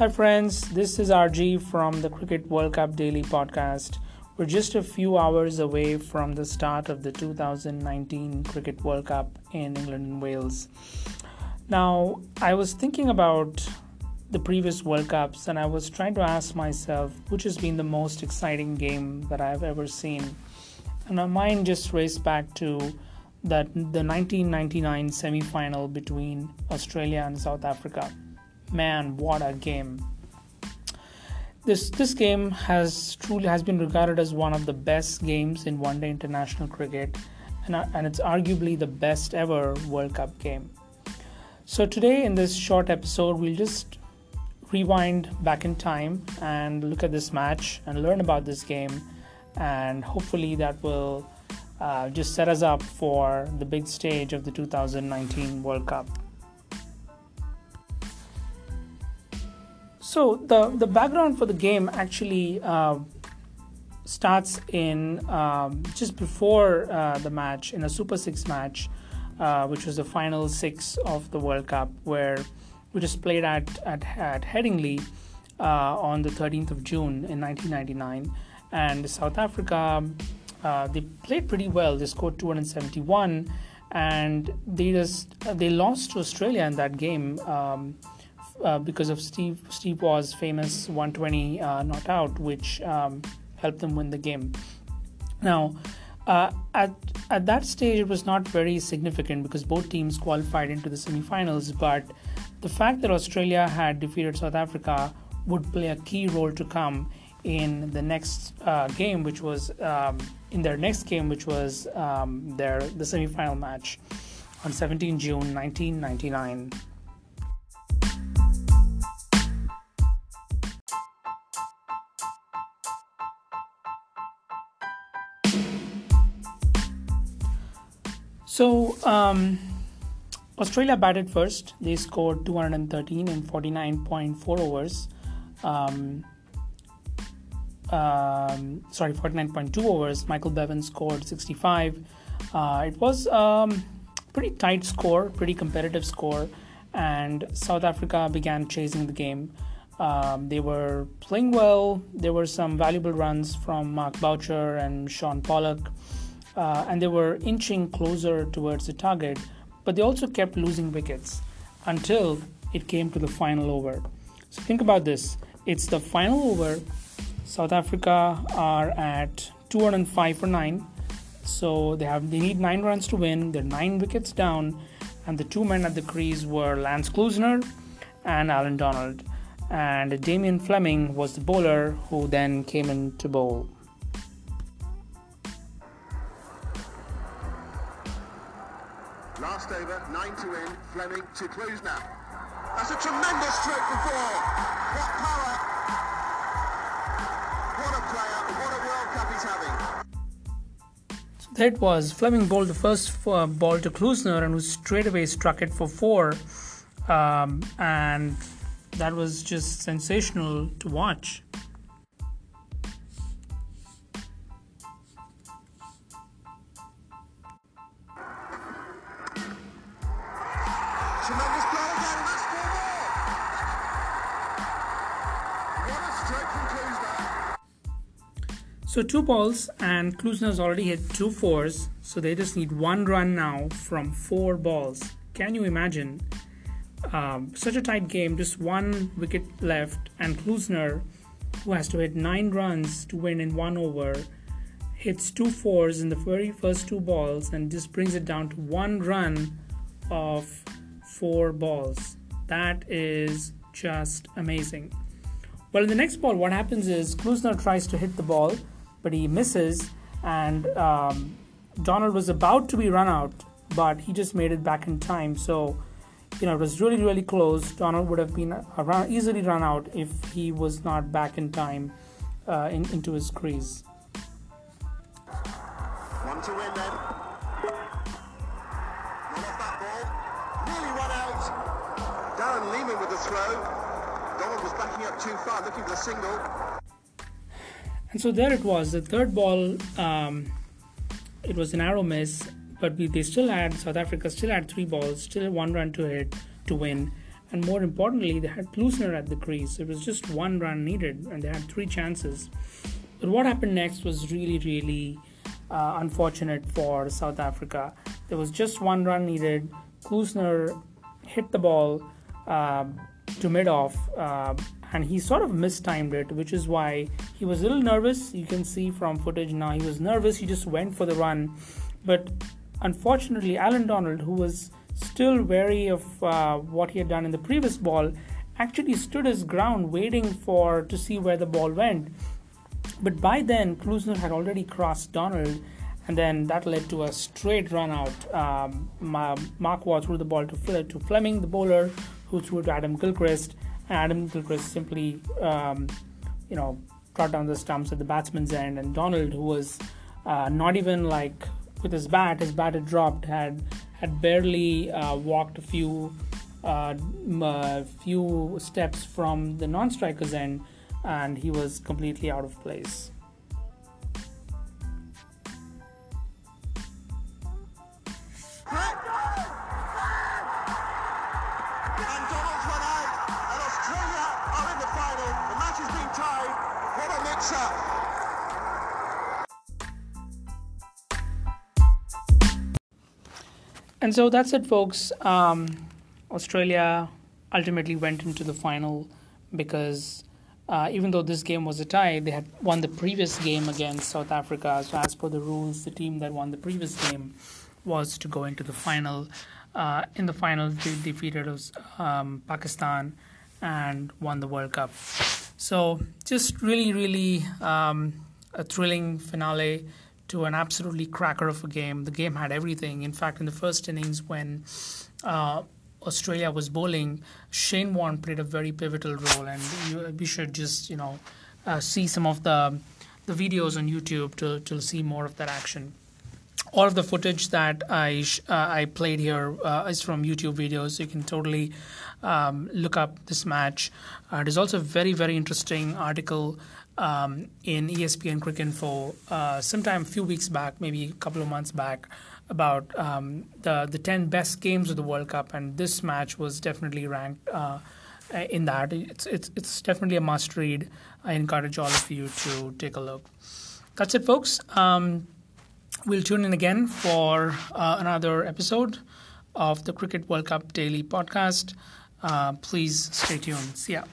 Hi, friends. This is RG from the Cricket World Cup Daily Podcast. We're just a few hours away from the start of the 2019 Cricket World Cup in England and Wales. Now, I was thinking about the previous World Cups and I was trying to ask myself which has been the most exciting game that I've ever seen. And my mind just raced back to that the 1999 semi-final between Australia and South Africa man, what a game! This this game has truly has been regarded as one of the best games in one-day international cricket, and uh, and it's arguably the best ever World Cup game. So today in this short episode, we'll just rewind back in time and look at this match and learn about this game, and hopefully that will uh, just set us up for the big stage of the 2019 World Cup. So the the background for the game actually uh, starts in um, just before uh, the match in a Super Six match, uh, which was the final six of the World Cup, where which was played at at, at Headingley uh, on the 13th of June in 1999, and South Africa uh, they played pretty well. They scored 271, and they just they lost to Australia in that game. Um, uh, because of Steve Steve Waugh's famous 120 uh, not out, which um, helped them win the game. Now, uh, at at that stage, it was not very significant because both teams qualified into the semifinals. But the fact that Australia had defeated South Africa would play a key role to come in the next uh, game, which was um, in their next game, which was um, their the semifinal match on 17 June 1999. So um, Australia batted first. They scored 213 in 49.4 overs. Um, um, sorry, 49.2 overs. Michael Bevan scored 65. Uh, it was um, pretty tight score, pretty competitive score, and South Africa began chasing the game. Um, they were playing well. There were some valuable runs from Mark Boucher and Shaun Pollock uh, and they were inching closer towards the target, but they also kept losing wickets until it came to the final over. So think about this it's the final over. South Africa are at 205 for 9. So they have they need 9 runs to win. They're 9 wickets down and the two men at the crease were Lance Klusener and Allan Donald. And Damien Fleming was the bowler who then came in to bowl. Last over, nine to win, Fleming to Klusener. That's a tremendous stroke for four. What power. What a player, what a World Cup he's having. That was Fleming bowled the first uh, ball to Klusener and was straight away struck it for four. Um, and that was just sensational to watch. So two balls and Klusener's already hit two fours, so they just need one run now from four balls. Can you imagine? Um, such a tight game, just one wicket left, and Klusener, who has to hit nine runs to win in one over, hits two fours in the very first two balls and just brings it down to one run of four balls. That is just amazing. Well, in the next ball, what happens is Klusener tries to hit the ball, but he misses, and um, Donald was about to be run out, but he just made it back in time. So, you know, it was really, really close. Donald would have been around, easily run out if he was not back in time uh, in, into his crease. One to win then. Off that ball. Nearly run out. Darren Lehmann with the throw. Donald was backing up too far, looking for the single. And so there it was, the third ball. Um, it was an arrow miss, but we, they still had South Africa still had three balls, still one run to hit to win, and more importantly, they had Klusener at the crease. It was just one run needed, and they had three chances. But what happened next was really, really uh, unfortunate for South Africa. There was just one run needed. Klusener hit the ball uh, to mid off, uh, and he sort of mistimed it, which is why he was a little nervous. You can see from footage now he was nervous. He just went for the run, but unfortunately, Allan Donald, who was still wary of uh, what he had done in the previous ball, actually stood his ground waiting for to see where the ball went. But by then, Klusener had already crossed Donald, and then that led to a straight run out. Um, Mark Waugh threw the ball to, to Fleming, the bowler, who threw it to Adam Gilchrist, and Adam Gilchrist simply, um, you know, brought down the stumps at the batsman's end, and Donald, who was uh, not even like with his bat, his bat had dropped, had had barely uh, walked a few uh, uh, few steps from the non-striker's end, and he was completely out of place. And so that's it, folks. Um, Australia ultimately went into the final because uh, even though this game was a tie, they had won the previous game against South Africa. So, as per the rules, the team that won the previous game was to go into the final. Uh, in the final, they defeated um, Pakistan and won the World Cup. So, just really, really um, a thrilling finale to an absolutely cracker of a game. The game had everything. In fact, in the first innings, when uh, Australia was bowling, Shane Warne played a very pivotal role, and you, we should just you know uh, see some of the the videos on YouTube to to see more of that action. All of the footage that I uh, I played here uh, is from YouTube videos. You can totally um, look up this match. Uh, there's also a very very interesting article um, in ESPN Cricinfo uh, sometime a few weeks back, maybe a couple of months back, about um, the the ten best games of the World Cup, and this match was definitely ranked uh, in that. It's it's it's definitely a must read. I encourage all of you to take a look. That's it, folks. Um, we'll tune in again for uh, another episode of the Cricket World Cup Daily Podcast. Uh, please stay tuned. See ya.